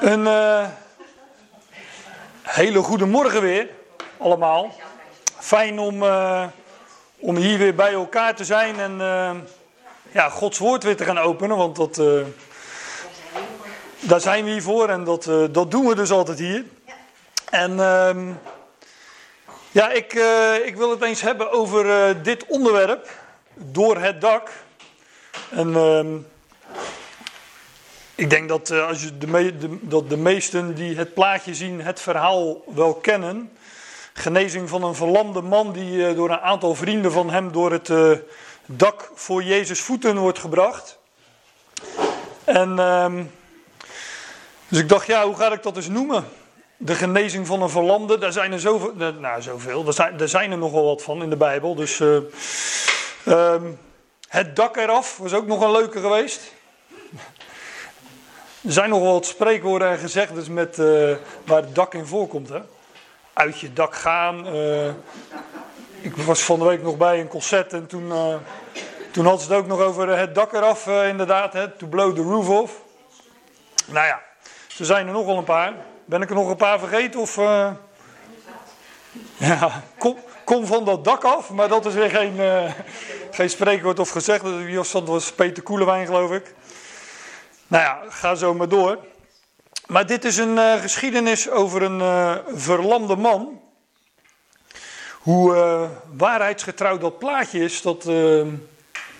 Een uh, hele goede morgen weer, allemaal. Fijn om, uh, om hier weer bij elkaar te zijn en uh, ja, Gods woord weer te gaan openen. Want dat, daar zijn we hier voor en dat, dat doen we dus altijd hier. En ehm, ja, ik, ik wil het eens hebben over dit onderwerp, door het dak. En ehm, ik denk dat, uh, als je de, de, dat de meesten die het plaatje zien, het verhaal wel kennen. Genezing van een verlamde man die uh, door een aantal vrienden van hem door het uh, dak voor Jezus voeten wordt gebracht. En uh, dus ik dacht, ja, hoe ga ik dat eens noemen? De genezing van een verlamde, daar zijn er zoveel, nou zoveel, daar zijn, daar zijn er nogal wat van in de Bijbel. Dus ehm, het dak eraf was ook nog een leuke geweest. Er zijn nog wel wat spreekwoorden en gezegdes met, uh, waar het dak in voorkomt. Hè? Uit je dak gaan. Uh, ik was van de week nog bij een concert en toen, uh, toen hadden ze het ook nog over het dak eraf, inderdaad. Hè? To blow the roof off. Nou ja, er zijn er nogal een paar. Ben ik er nog een paar vergeten? Of, ja, kom, kom, van dat dak af, maar dat is weer geen, geen spreekwoord of gezegd. Dat was Peter Koelewijn, geloof ik. Nou ja, ga zo maar door. Maar dit is een uh, geschiedenis over een uh, verlamde man. Hoe uh, waarheidsgetrouw dat plaatje is, dat,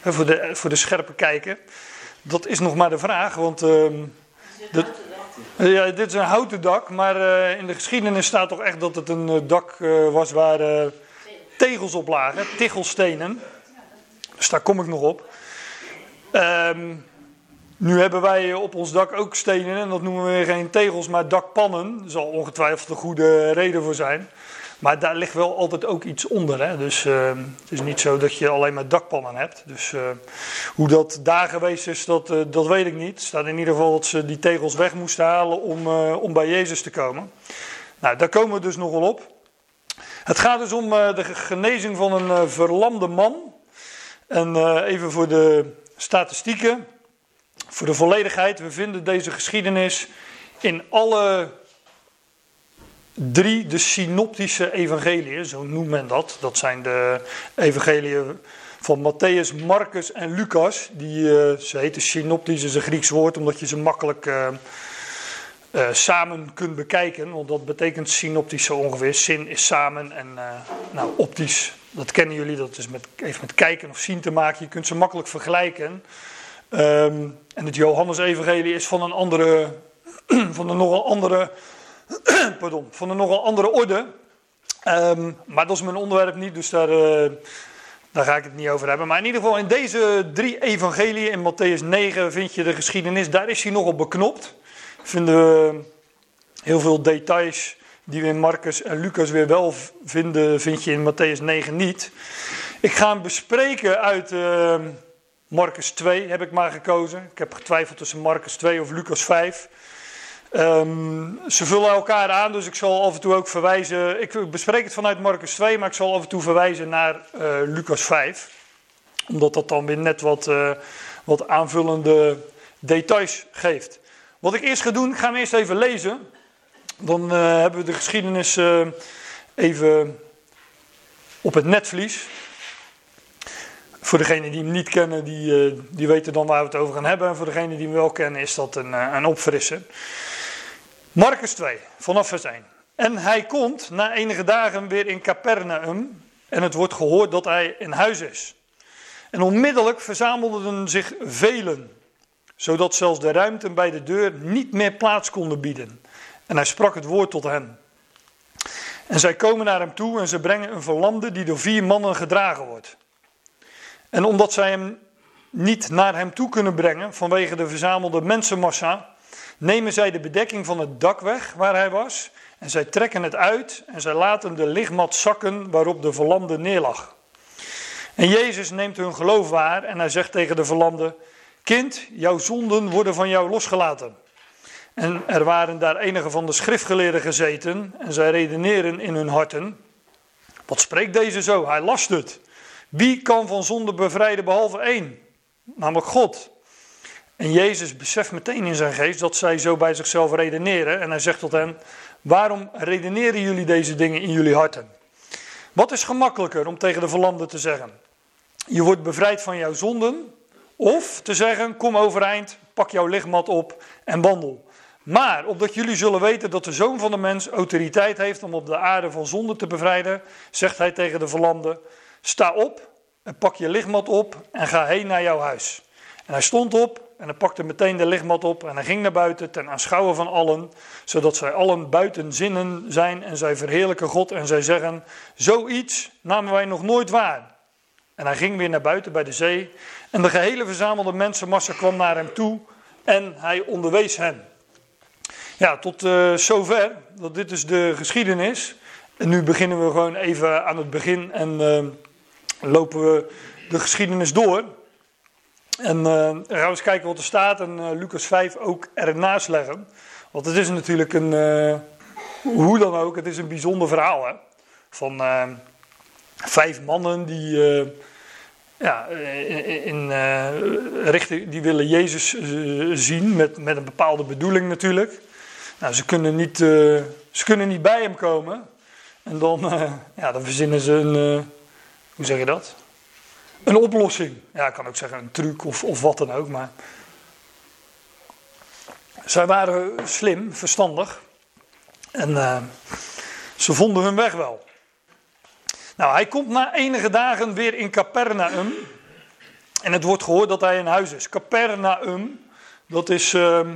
voor, de, voor de scherpe kijker, dat is nog maar de vraag. Want dat, ja, dit is een houten dak, maar in de geschiedenis staat toch echt dat het een dak was waar tegels op lagen, tichelstenen. Dus daar kom ik nog op. Ehm nu hebben wij op ons dak ook stenen en dat noemen we geen tegels, maar dakpannen. Er zal ongetwijfeld een goede reden voor zijn. Maar daar ligt wel altijd ook iets onder. Hè? Dus uh, het is niet zo dat je alleen maar dakpannen hebt. Dus uh, hoe dat daar geweest is, dat, uh, dat weet ik niet. Het staat in ieder geval dat ze die tegels weg moesten halen om, om bij Jezus te komen. Nou, daar komen we dus nogal op. Het gaat dus om de genezing van een verlamde man. En even voor de statistieken. Voor de volledigheid, we vinden deze geschiedenis in alle drie de synoptische evangeliën, zo noemt men dat. Dat zijn de evangeliën van Matthäus, Marcus en Lucas. Die, uh, ze heten synoptisch, is een Grieks woord, omdat je ze makkelijk uh, uh, samen kunt bekijken. Want dat betekent synoptisch zo ongeveer. Zin is samen en nou, optisch, dat kennen jullie, dat is met, heeft met kijken of zien te maken. Je kunt ze makkelijk vergelijken. Um, en het Johannes-evangelie is van een andere, van een nogal andere, pardon, van een nogal andere orde. Um, maar dat is mijn onderwerp niet, dus daar, uh, daar ga ik het niet over hebben. Maar in ieder geval in deze drie evangeliën, in Matthäus 9 vind je de geschiedenis, daar is hij nogal beknopt. Vinden we heel veel details die we in Marcus en Lucas weer wel vinden, vind je in Matthäus 9 niet. Ik ga hem bespreken uit... Uh, Marcus 2 heb ik maar gekozen. Ik heb getwijfeld tussen Marcus 2 of Lucas 5. Um, ehm, ze vullen elkaar aan, dus ik zal af en toe ook verwijzen. Ik bespreek het vanuit Marcus 2, maar ik zal af en toe verwijzen naar uh, Lucas 5. Omdat dat dan weer net wat, uh, wat aanvullende details geeft. Wat ik eerst ga doen, ik ga hem eerst even lezen. Dan uh, hebben we de geschiedenis even op het netvlies. Voor degenen die hem niet kennen, die, uh, die weten dan waar we het over gaan hebben. En voor degenen die hem wel kennen, is dat een, uh, een opfrissen. Marcus 2, vanaf vers 1. En hij komt na enige dagen weer in Capernaum. En het wordt gehoord dat hij in huis is. En onmiddellijk verzamelden zich velen, zodat zelfs de ruimten bij de deur niet meer plaats konden bieden. En hij sprak het woord tot hen. En zij komen naar hem toe en ze brengen een verlamde die door vier mannen gedragen wordt. En omdat zij hem niet naar hem toe kunnen brengen vanwege de verzamelde mensenmassa, nemen zij de bedekking van het dak weg waar hij was. En zij trekken het uit en zij laten de lichtmat zakken waarop de verlamde neerlag. En Jezus neemt hun geloof waar en hij zegt tegen de verlamde: Kind, jouw zonden worden van jou losgelaten. En er waren daar enige van de schriftgeleerden gezeten en zij redeneren in hun harten: Wat spreekt deze zo? Hij last het. Wie kan van zonde bevrijden behalve één? Namelijk God. En Jezus beseft meteen in zijn geest dat zij zo bij zichzelf redeneren. En hij zegt tot hen: Waarom redeneren jullie deze dingen in jullie harten? Wat is gemakkelijker om tegen de verlamden te zeggen? Je wordt bevrijd van jouw zonden. Of te zeggen: Kom overeind, pak jouw lichtmat op en wandel. Maar opdat jullie zullen weten dat de zoon van de mens autoriteit heeft om op de aarde van zonde te bevrijden, zegt hij tegen de verlamden: Sta op en pak je lichtmat op en ga heen naar jouw huis. En hij stond op en hij pakte meteen de lichtmat op en hij ging naar buiten ten aanschouwen van allen, zodat zij allen buiten zinnen zijn en zij verheerlijken God en zij zeggen, zoiets namen wij nog nooit waar. En hij ging weer naar buiten bij de zee en de gehele verzamelde mensenmassa kwam naar hem toe en hij onderwees hen. Ja, tot uh, zover, dat dit is de geschiedenis. En nu beginnen we gewoon even aan het begin en uh, lopen we de geschiedenis door. En uh, gaan we eens kijken wat er staat en uh, Lucas 5 ook ernaast leggen. Want het is natuurlijk een, uh, hoe dan ook, het is een bijzonder verhaal. Hè? Van vijf mannen die, ja, in, in richting, die willen Jezus zien met, met een bepaalde bedoeling natuurlijk. Nou, ze kunnen niet, ze kunnen niet bij hem komen. En dan, ja, dan verzinnen ze een, hoe zeg je dat? een oplossing. Ja, ik kan ook zeggen een truc of, of wat dan ook. Maar zij waren slim, verstandig. En uh, ze vonden hun weg wel. Nou, hij komt na enige dagen weer in Capernaum. En het wordt gehoord dat hij in huis is. Capernaum, dat is, uh,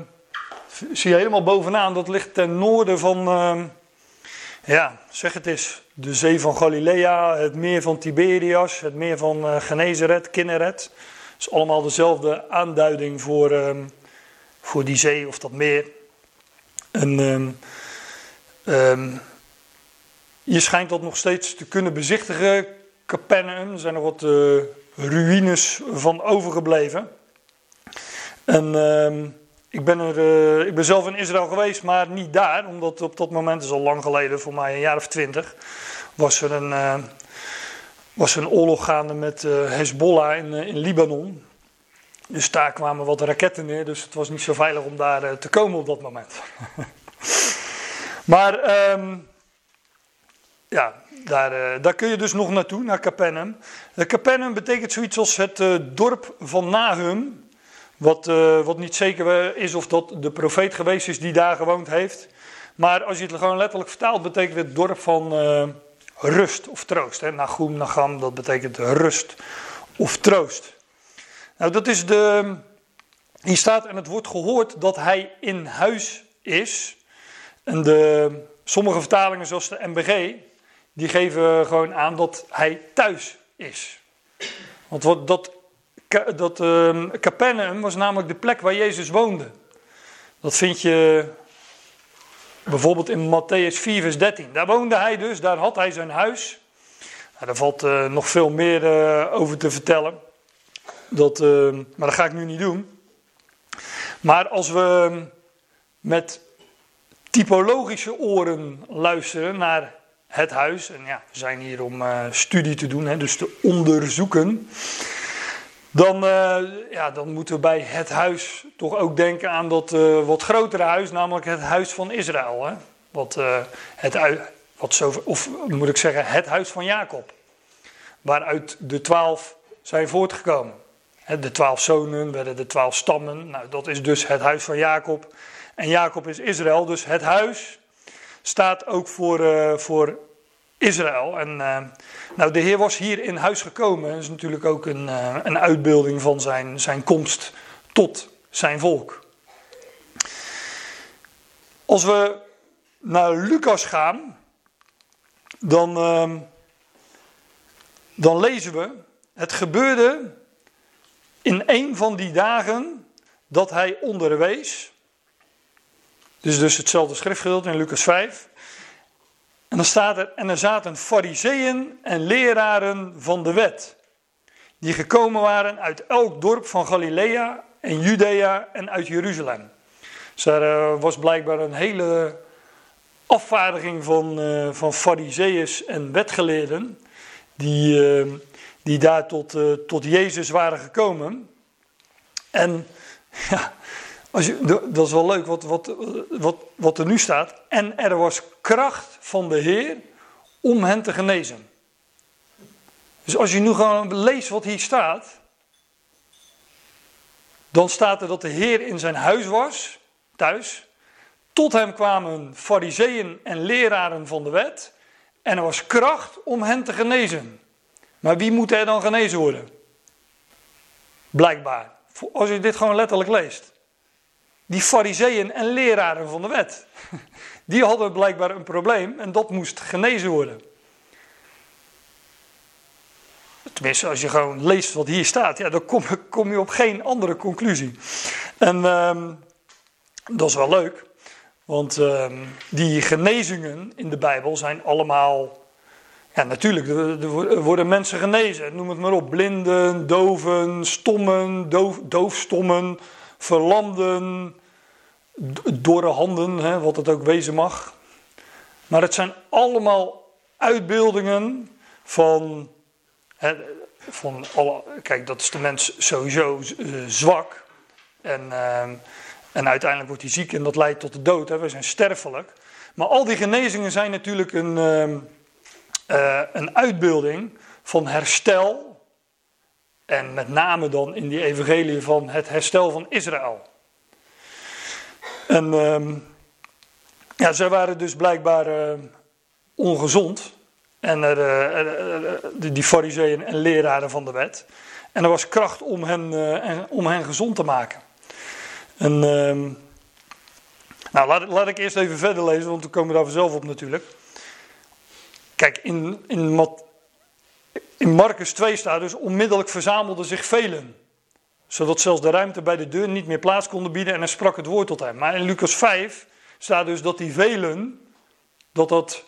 zie je helemaal bovenaan, dat ligt ten noorden van, uh, ja, zeg het eens, de zee van Galilea, het meer van Tiberias, het meer van uh, Genezeret, Kinneret. Het is allemaal dezelfde aanduiding voor, um, voor die zee of dat meer. En um, um, je schijnt dat nog steeds te kunnen bezichtigen, Capernaum. Er zijn nog wat uh, ruïnes van overgebleven. En ik ben, er, uh, ik ben zelf in Israël geweest, maar niet daar, omdat op dat moment, is al lang geleden, voor mij een jaar of twintig, was er een, uh, was een oorlog gaande met uh, Hezbollah in, in Libanon. Dus daar kwamen wat raketten neer, dus het was niet zo veilig om daar te komen op dat moment. maar um, ja, daar, daar, kun je dus nog naartoe, naar Capernaum. Capernaum betekent zoiets als het dorp van Nahum. Wat, uh, wat niet zeker is of dat de profeet geweest is die daar gewoond heeft. Maar als je het gewoon letterlijk vertaalt, betekent het dorp van uh, rust of troost. Hè? Nagum, Nagam, dat betekent rust of troost. Nou, dat is de. Hier staat en het wordt gehoord dat hij in huis is. En de, sommige vertalingen, zoals de MBG, die geven gewoon aan dat hij thuis is. Want wat, dat dat uh, Capernaum was namelijk de plek waar Jezus woonde. Dat vind je bijvoorbeeld in Matthäus 4, vers 13. Daar woonde hij dus, daar had hij zijn huis. Nou, daar valt uh, nog veel meer uh, over te vertellen. Dat, uh, maar dat ga ik nu niet doen. Maar als we met typologische oren luisteren naar het huis. En ja, we zijn hier om studie te doen, hè, dus te onderzoeken. Dan, uh, ja, dan moeten we bij het huis toch ook denken aan dat uh, wat grotere huis, namelijk het huis van Israël. Hè? Wat, uh, het, wat zo, of moet ik zeggen, het huis van Jacob. Waaruit de twaalf zijn voortgekomen. De twaalf zonen werden de twaalf stammen. Nou, dat is dus het huis van Jacob. En Jacob is Israël, dus het huis staat ook voor, voor Israël. En uh, nou, de Heer was hier in huis gekomen. Dat is natuurlijk ook een, uh, een uitbeelding van zijn, zijn komst tot zijn volk. Als we naar Lucas gaan, dan, uh, dan lezen we: Het gebeurde in een van die dagen dat hij onderwees. Dus, dus hetzelfde schriftgedeelte in Lucas 5. En dan staat er, en er zaten fariseeën en leraren van de wet, die gekomen waren uit elk dorp van Galilea en Judea en uit Jeruzalem. Dus er uh, was blijkbaar een hele afvaardiging van, uh, van fariseeërs en wetgeleerden, die, uh, die daar tot, tot Jezus waren gekomen. En Ja, als je, dat is wel leuk wat, wat, wat, wat er nu staat. En er was kracht van de Heer om hen te genezen. Dus als je nu gewoon leest wat hier staat, dan staat er dat de Heer in zijn huis was, thuis. Tot hem kwamen fariseeën en leraren van de wet. En er was kracht om hen te genezen. Maar wie moet er dan genezen worden? Blijkbaar. Als je dit gewoon letterlijk leest. Die fariseeën en leraren van de wet. Die hadden blijkbaar een probleem en dat moest genezen worden. Tenminste, als je gewoon leest wat hier staat, ja, dan kom, kom je op geen andere conclusie. En ehm, dat is wel leuk, want ehm, die genezingen in de Bijbel zijn allemaal. Ja, natuurlijk, er, worden mensen genezen. Noem het maar op: blinden, doven, stommen, doof, doofstommen, verlamden, dorre handen, hè, wat het ook wezen mag. Maar het zijn allemaal uitbeeldingen van van alle, kijk, dat is de mens sowieso uh, zwak. En, uh, en uiteindelijk wordt hij ziek en dat leidt tot de dood. Hè. We zijn sterfelijk. Maar al die genezingen zijn natuurlijk een, uh, een uitbeelding van herstel. En met name dan in die evangelie van het herstel van Israël. En ehm, ja, zij waren dus blijkbaar ongezond. En er, uh, die fariseeën en leraren van de wet. En er was kracht om hen, uh, om hen gezond te maken. En, ehm, nou, laat, laat, ik eerst even verder lezen, want we komen daar vanzelf op natuurlijk. Kijk, in, in, in Marcus 2 staat dus: onmiddellijk verzamelden zich velen. Zodat zelfs de ruimte bij de deur niet meer plaats konden bieden en hij sprak het woord tot hem. Maar in Lucas 5 staat dus dat die velen, dat dat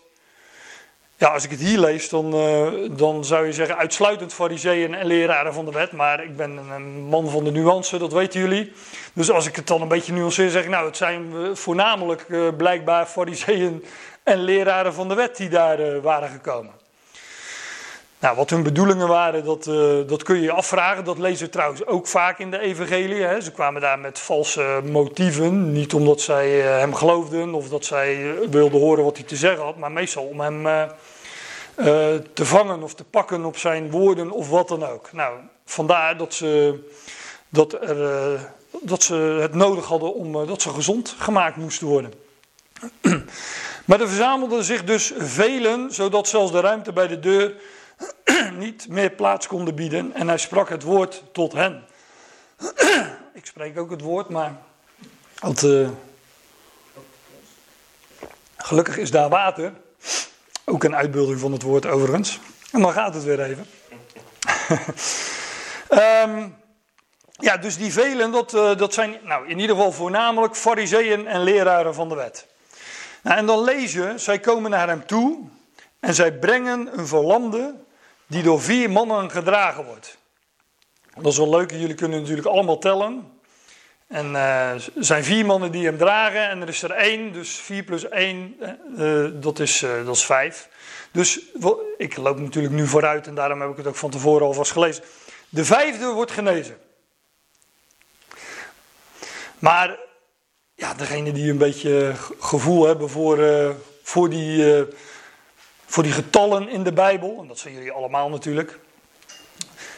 ja, als ik het hier lees, dan, uh, dan zou je zeggen uitsluitend fariseeën en leraren van de wet. Maar ik ben een man van de nuance, dat weten jullie. Dus als ik het dan een beetje nuanceer, zeg ik nou, het zijn eh, voornamelijk uh, blijkbaar fariseeën en leraren van de wet die daar waren gekomen. Nou, wat hun bedoelingen waren, dat, dat kun je je afvragen. Dat lezen we trouwens ook vaak in de evangelie. Hè. Ze kwamen daar met valse motieven. Niet omdat zij hem geloofden of dat zij wilden horen wat hij te zeggen had. Maar meestal om hem te vangen of te pakken op zijn woorden of wat dan ook. Nou, vandaar dat ze, dat er, dat ze het nodig hadden om dat ze gezond gemaakt moesten worden. maar er verzamelden zich dus velen, zodat zelfs de ruimte bij de deur niet meer plaats konden bieden. En hij sprak het woord tot hen. Ik spreek ook het woord, maar. Want, gelukkig is daar water. Ook een uitbeelding van het woord overigens. En dan gaat het weer even. um, ja, dus die velen, dat, uh, dat zijn nou, in ieder geval voornamelijk fariseeën en leraren van de wet. Nou, en dan je, zij komen naar hem toe en zij brengen een verlamde die door vier mannen gedragen wordt. Dat is wel leuk, jullie kunnen natuurlijk allemaal tellen. En er zijn vier mannen die hem dragen en er is er één, dus vier plus één, uh, dat, is, uh, dat is vijf. Dus ik loop natuurlijk nu vooruit en daarom heb ik het ook van tevoren alvast gelezen. De vijfde wordt genezen. Maar ja, degene die een beetje gevoel hebben voor, voor, die, voor die getallen in de Bijbel, en dat zijn jullie allemaal natuurlijk.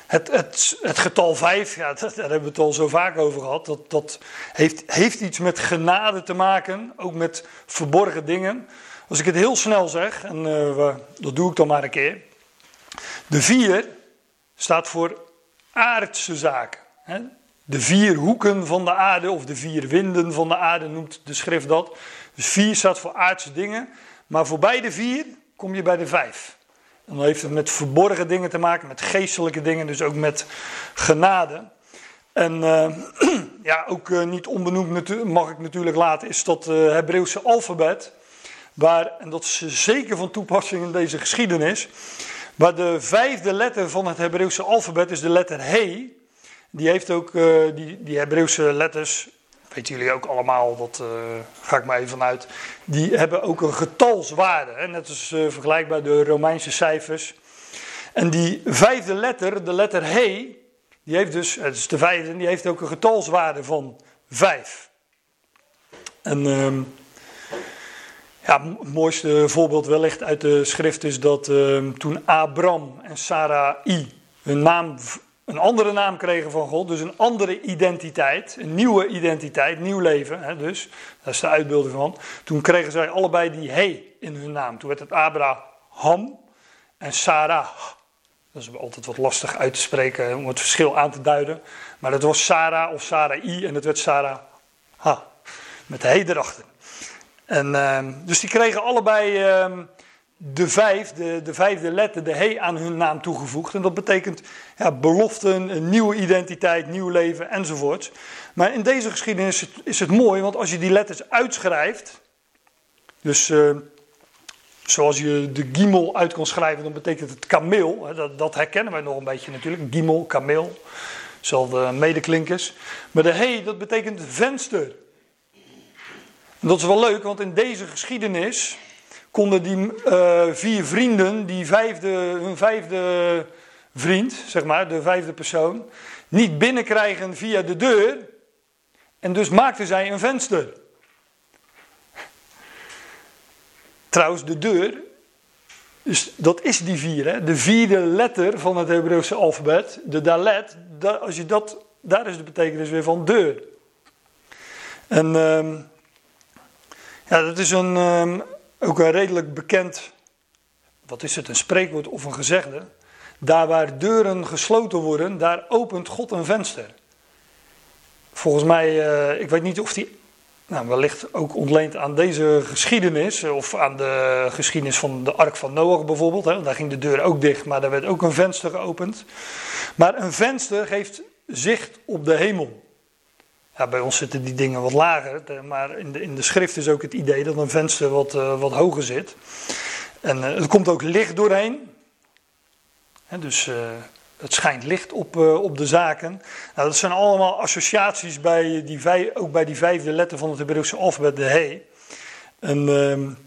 Het, het, het getal 5, ja, daar hebben we het al zo vaak over gehad. Dat, dat heeft, heeft iets met genade te maken, ook met verborgen dingen. Als ik het heel snel zeg, en uh, dat doe ik dan maar een keer. De 4 staat voor aardse zaken. Hè? De vier hoeken van de aarde, of de vier winden van de aarde noemt de schrift dat. Dus 4 staat voor aardse dingen. Maar voorbij de 4 kom je bij de 5. En dan heeft het met verborgen dingen te maken, met geestelijke dingen, dus ook met genade. En uh, ja, ook uh, niet onbenoemd mag ik natuurlijk laten, is dat uh, Hebreeuwse alfabet. Waar, en dat is zeker van toepassing in deze geschiedenis. Waar de vijfde letter van het Hebreeuwse alfabet is de letter He. Die heeft ook die, die Hebreeuwse letters weten jullie ook allemaal, dat uh, ga ik maar even vanuit. Die hebben ook een getalswaarde, hè? net als uh, vergelijkbaar de Romeinse cijfers. En die vijfde letter, de letter He, die heeft dus, het is de vijfde, die heeft ook een getalswaarde van vijf. En ehm, ja, het mooiste voorbeeld wellicht uit de schrift is dat ehm, toen Abram en Sarai hun naam, een andere naam kregen van God, dus een andere identiteit, een nieuwe identiteit, nieuw leven, hè, dus, dat is de uitbeelding van. Toen kregen zij allebei die he in hun naam. Toen werd het Abraham en Sarah. Dat is altijd wat lastig uit te spreken om het verschil aan te duiden. Maar het was Sarah of Sarai en het werd Sarah. Ha, met de he erachter. En, uh, dus die kregen allebei uh, de, vijf, de, de, vijfde letter, de he, aan hun naam toegevoegd. En dat betekent ja, beloften, een nieuwe identiteit, nieuw leven enzovoort. Maar in deze geschiedenis is het, is het mooi, want als je die letters uitschrijft. Dus uh, zoals je de gimel uit kan schrijven, dan betekent het kameel. Dat, dat herkennen wij nog een beetje natuurlijk. Gimel, kameel. Zelfde medeklinkers. Maar de he, dat betekent venster. En dat is wel leuk, want in deze geschiedenis konden die uh, vier vrienden, die vijfde, hun vijfde vriend, zeg maar, de vijfde persoon, niet binnenkrijgen via de deur. En dus maakten zij een venster. Trouwens, de deur, dus dat is die vier, hè? de vierde letter van het Hebreeuwse alfabet, de dalet, als je dat, daar is de betekenis weer van deur. En uh, ja, dat is een, um, ook een redelijk bekend, wat is het, een spreekwoord of een gezegde. Daar waar deuren gesloten worden, daar opent God een venster. Volgens mij, uh, ik weet niet of die nou, wellicht ook ontleend aan deze geschiedenis, of aan de geschiedenis van de Ark van Noach bijvoorbeeld. Hè. Daar ging de deur ook dicht, maar daar werd ook een venster geopend. Maar een venster geeft zicht op de hemel. Bij ons zitten die dingen wat lager, maar in de, in de schrift is ook het idee dat een venster wat, uh, wat hoger zit. En uh, er komt ook licht doorheen. dus uh, het schijnt licht op, op de zaken. Nou, dat zijn allemaal associaties bij die vijf, ook bij die vijfde letter van het Hebreeuwse alfabet, de he. En, um,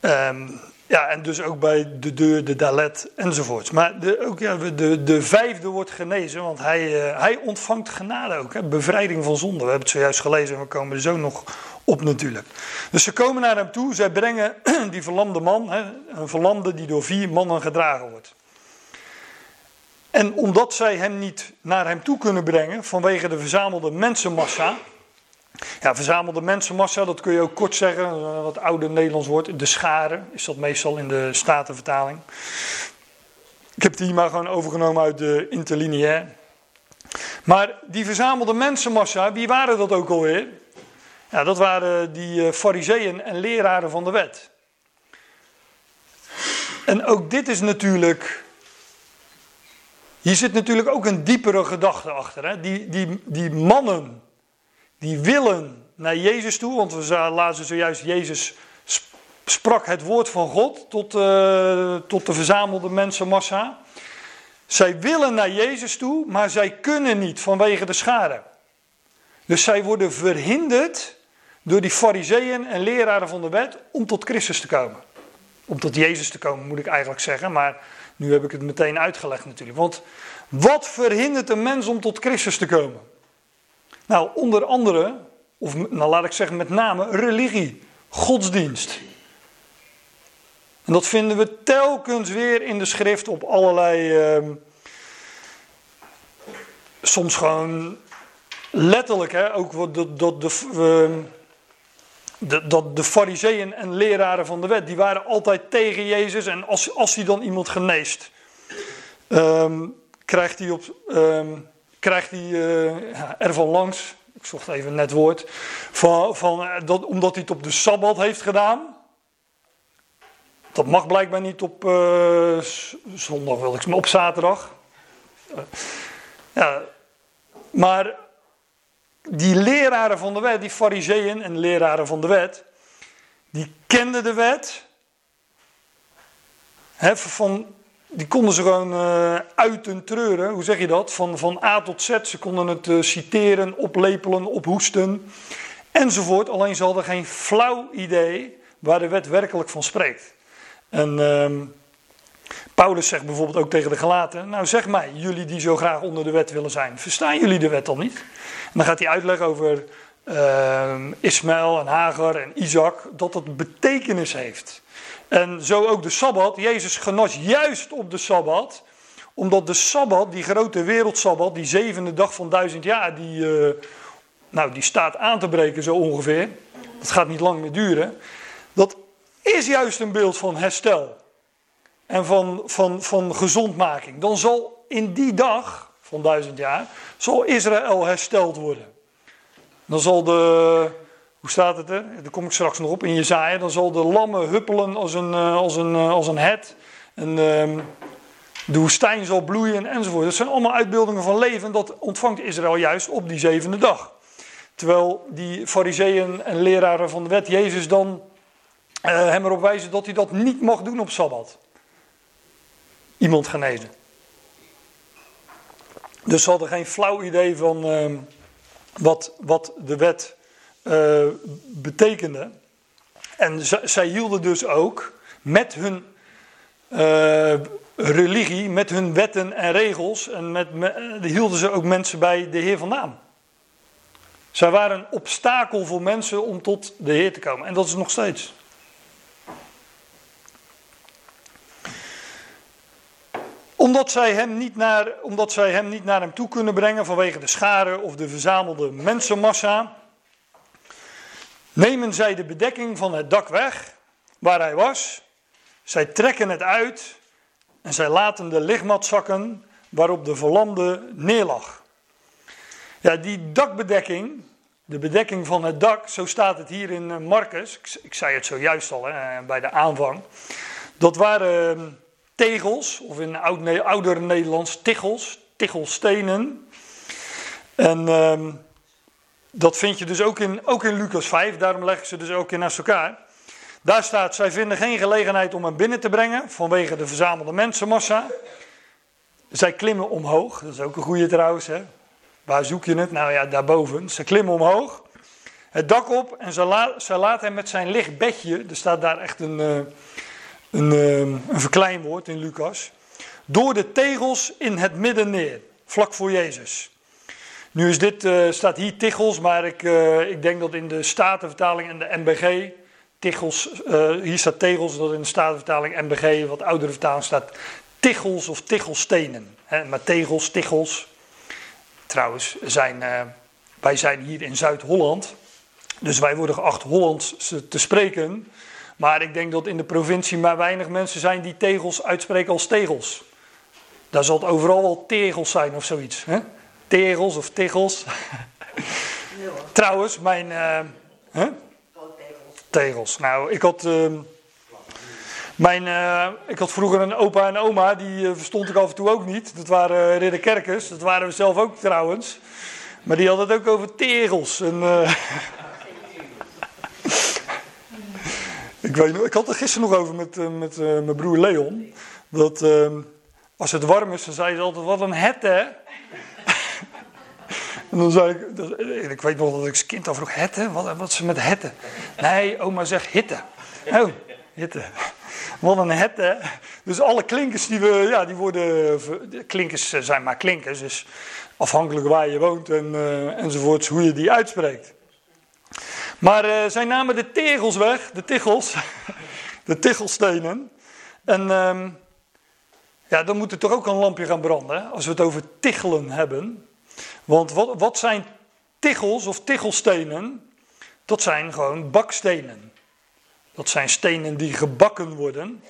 um, ja, en dus ook bij de deur, de dalet enzovoorts. Maar de, ook, ja, de, de vijfde wordt genezen, want hij, uh, hij ontvangt genade ook. Hè, bevrijding van zonde. We hebben het zojuist gelezen en we komen er zo nog op natuurlijk. Dus ze komen naar hem toe, zij brengen die verlamde man, hè, een verlamde die door vier mannen gedragen wordt. En omdat zij hem niet naar hem toe kunnen brengen vanwege de verzamelde mensenmassa, ja, verzamelde mensenmassa, dat kun je ook kort zeggen, wat oude Nederlands woord. De scharen is dat meestal in de Statenvertaling. Ik heb die maar gewoon overgenomen uit de interlineair. Maar die verzamelde mensenmassa, wie waren dat ook alweer? Ja, dat waren die eh, fariseeën en leraren van de wet. En ook dit is natuurlijk. Hier zit natuurlijk ook een diepere gedachte achter. Hè? Die, die, die mannen die willen naar Jezus toe, want we lazen zojuist Jezus sprak het woord van God tot, uh, tot de verzamelde mensenmassa. Zij willen naar Jezus toe, maar zij kunnen niet vanwege de schade. Dus zij worden verhinderd door die fariseeën en leraren van de wet om tot Christus te komen. Om tot Jezus te komen moet ik eigenlijk zeggen, maar nu heb ik het meteen uitgelegd natuurlijk. Want wat verhindert een mens om tot Christus te komen? Nou, onder andere, of nou laat ik zeggen met name, religie, godsdienst. En dat vinden we telkens weer in de schrift op allerlei, uh, soms gewoon letterlijk, hè, ook dat, de, uh, de, dat de fariseeën en leraren van de wet, die waren altijd tegen Jezus. En als, als hij dan iemand geneest, um, krijgt hij op... krijgt hij uh, ervan langs, ik zocht even net woord, van, van, eh, dat, omdat hij het op de Sabbat heeft gedaan. Dat mag blijkbaar niet op uh, zondag, wil ik zeggen, op zaterdag. Ja, maar die leraren van de wet, die fariseeën en leraren van de wet, die kenden de wet. Van die konden ze gewoon uh, uiten treuren. Hoe zeg je dat? Van, van A tot Z. Ze konden het uh, citeren, oplepelen, ophoesten enzovoort. Alleen ze hadden geen flauw idee waar de wet werkelijk van spreekt. En, uh, Paulus zegt bijvoorbeeld ook tegen de gelaten: Nou zeg mij, jullie die zo graag onder de wet willen zijn, verstaan jullie de wet dan niet? En dan gaat hij uitleggen over uh, Ismaël en Hagar en Isaac, dat het betekenis heeft. En zo ook de Sabbat. Jezus genas juist op de Sabbat, omdat de Sabbat, die grote wereldsabbat, die zevende dag van duizend jaar, die, uh, nou, die staat aan te breken zo ongeveer. Dat gaat niet lang meer duren. Dat is juist een beeld van herstel en van, van, van gezondmaking. Dan zal in die dag van duizend jaar, zal Israël hersteld worden. Dan zal de, hoe staat het er? Daar kom ik straks nog op in Jezaja. Dan zal de lammen huppelen als een, eh, als een, eh, als een het. En ehm, de woestijn zal bloeien enzovoort. Dat zijn allemaal uitbeeldingen van leven. Dat ontvangt Israël juist op die zevende dag. Terwijl die fariseeën en leraren van de wet Jezus dan uh, hem erop wijzen dat hij dat niet mag doen op Sabbat. Iemand genezen. Dus ze hadden geen flauw idee van uh, wat, wat de wet uh, betekende. En zij hielden dus ook met hun uh, religie, met hun wetten en regels, en met, met, hielden ze ook mensen bij de Heer vandaan. Zij waren een obstakel voor mensen om tot de Heer te komen. En dat is nog steeds. Omdat zij, hem niet naar, omdat zij hem niet naar hem toe kunnen brengen vanwege de scharen of de verzamelde mensenmassa, nemen zij de bedekking van het dak weg waar hij was. Zij trekken het uit en zij laten de lichtmat zakken waarop de verlamde neerlag. Ja, die dakbedekking, de bedekking van het dak, zo staat het hier in eh, Marcus. Ik, ik zei het zojuist al hè, bij de aanvang. Dat waren ehm, tegels, of in oud, ouder Nederlands tichels, tichelstenen. En ehm, dat vind je dus ook in, ook in Lucas 5, daarom leggen ze dus ook in naast elkaar. Daar staat, zij vinden geen gelegenheid om hem binnen te brengen vanwege de verzamelde mensenmassa. Zij klimmen omhoog, dat is ook een goede trouwens. Hè? Waar zoek je het? Nou ja, daarboven. Ze klimmen omhoog, het dak op en ze, la, ze laten hem met zijn licht bedje, er staat daar echt een, uh, een, uh, een verkleinwoord in Lucas, door de tegels in het midden neer, vlak voor Jezus. Nu is dit, uh, staat hier tichels, maar ik, uh, ik denk dat in de Statenvertaling en de MBG, tichels, uh, hier staat tegels, dat in de Statenvertaling MBG, wat oudere vertaling staat, tichels of tichelstenen. Hè, maar tegels, tichels. Trouwens, zijn, wij zijn hier in Zuid-Holland, dus wij worden geacht Hollands te spreken. Maar ik denk dat in de provincie maar weinig mensen zijn die tegels uitspreken als tegels. Daar zal het overal wel tegels zijn of zoiets. Hè? Tegels of tiggels. Nee, Trouwens, mijn. Uh, huh? tegels. tegels. Nou, ik had. Uh, mijn, uh, ik had vroeger een opa en oma, die verstond ik af en toe ook niet. Dat waren Ridder Kerkers, dat waren we zelf ook trouwens. Maar die hadden het ook over tegels. En, ik, weet, ik had het gisteren nog over met, met mijn broer Leon. Dat ehm, als het warm is, dan zei ze altijd: Wat een het, hè? En dan zei ik, ik weet nog dat ik als kind al vroeg, hette? Wat, wat ze met hette? Nee, oma zegt hitte. Oh, hitte. Wat een hette. Dus alle klinkers die we, ja, die worden, klinkers zijn maar klinkers, dus afhankelijk waar je woont en, uh, enzovoorts, hoe je die uitspreekt. Maar uh, zij namen de tegels weg, de tichels, de tichelstenen. En uh, ja, dan moet er toch ook een lampje gaan branden, als we het over tichelen hebben. Want wat, wat zijn tichels of tichelstenen? Dat zijn gewoon bakstenen. Dat zijn stenen die gebakken worden.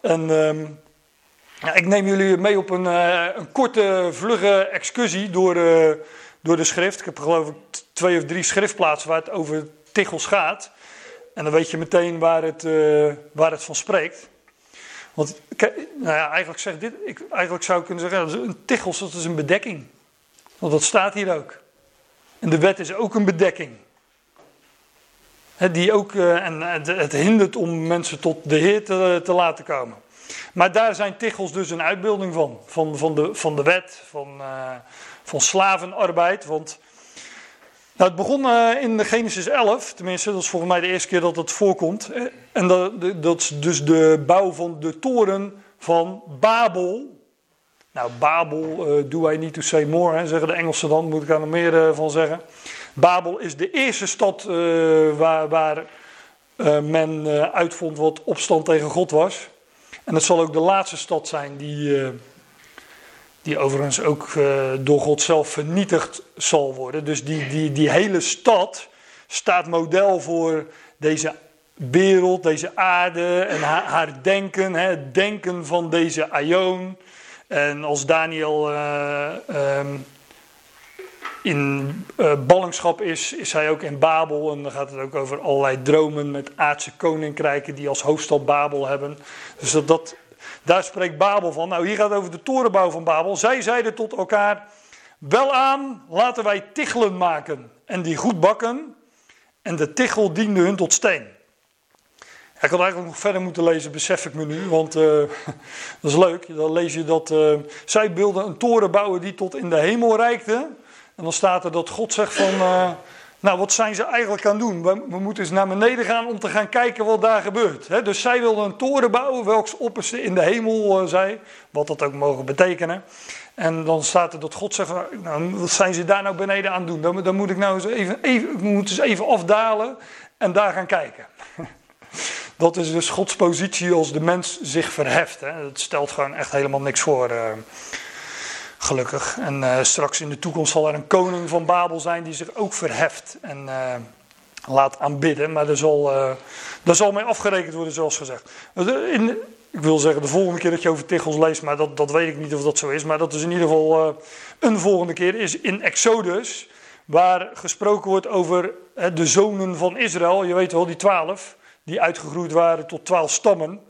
En uh, ja, ik neem jullie mee op een, uh, een korte, vlugge excursie door, uh, door de schrift. Ik heb geloof ik twee of drie schriftplaatsen waar het over tichels gaat. En dan weet je meteen waar het, uh, waar het van spreekt. Want nou ja, eigenlijk, zeg dit, ik, eigenlijk zou ik kunnen zeggen, een tichels dat is een bedekking. Want dat staat hier ook. En de wet is ook een bedekking. die ook, uh, en het, hindert om mensen tot de Heer te, te, laten komen. Maar daar zijn tichels dus een uitbeelding van. Van, van, de, van de wet, van, uh, van slavenarbeid. Want nou, het begon uh, in Genesis 11, tenminste, dat is volgens mij de eerste keer dat het voorkomt. En dat, dat is dus de bouw van de toren van Babel. Nou, Babel, uh, do I need to say more, hè, zeggen de Engelsen dan, moet ik daar nog meer van zeggen. Babel is de eerste stad waar, waar men uitvond wat opstand tegen God was. En het zal ook de laatste stad zijn die die overigens ook door God zelf vernietigd zal worden. Dus die, die, die hele stad staat model voor deze wereld, deze aarde en haar, denken, hè, het denken van deze Aion. En als Daniel uh, um, in uh, ballingschap is, is hij ook in Babel. En dan gaat het ook over allerlei dromen met aardse koninkrijken die als hoofdstad Babel hebben. Dus dat, dat daar spreekt Babel van. Nou, hier gaat het over de torenbouw van Babel. Zij zeiden tot elkaar: Wel aan, laten wij tichelen maken en die goed bakken. En de tichel diende hun tot steen. Ik had eigenlijk nog verder moeten lezen, besef ik me nu, want uh, dat is leuk. Dan lees je dat uh, zij wilden een toren bouwen die tot in de hemel reikte. En dan staat er dat God zegt van, uh, nou, wat zijn ze eigenlijk aan het doen? We, moeten eens naar beneden gaan om te gaan kijken wat daar gebeurt. dus zij wilden een toren bouwen, welks opperste in de hemel zij, wat dat ook mogen betekenen. En dan staat er dat God zegt, nou, wat zijn ze daar nou beneden aan het doen? Dan, dan moet ik nou eens even, even, ik eens even afdalen en daar gaan kijken. Dat is dus Gods positie als de mens zich verheft. Hè. Dat stelt gewoon echt helemaal niks voor. Uh, Gelukkig. En uh, straks in de toekomst zal er een koning van Babel zijn die zich ook verheft en uh, laat aanbidden. Maar er zal, daar zal mee afgerekend worden, zoals gezegd. In, ik wil zeggen de volgende keer dat je over Tichels leest, maar dat, dat weet ik niet of dat zo is. Maar dat is in ieder geval een volgende keer, is in Exodus, waar gesproken wordt over de zonen van Israël. Je weet wel, die twaalf, die uitgegroeid waren tot twaalf stammen.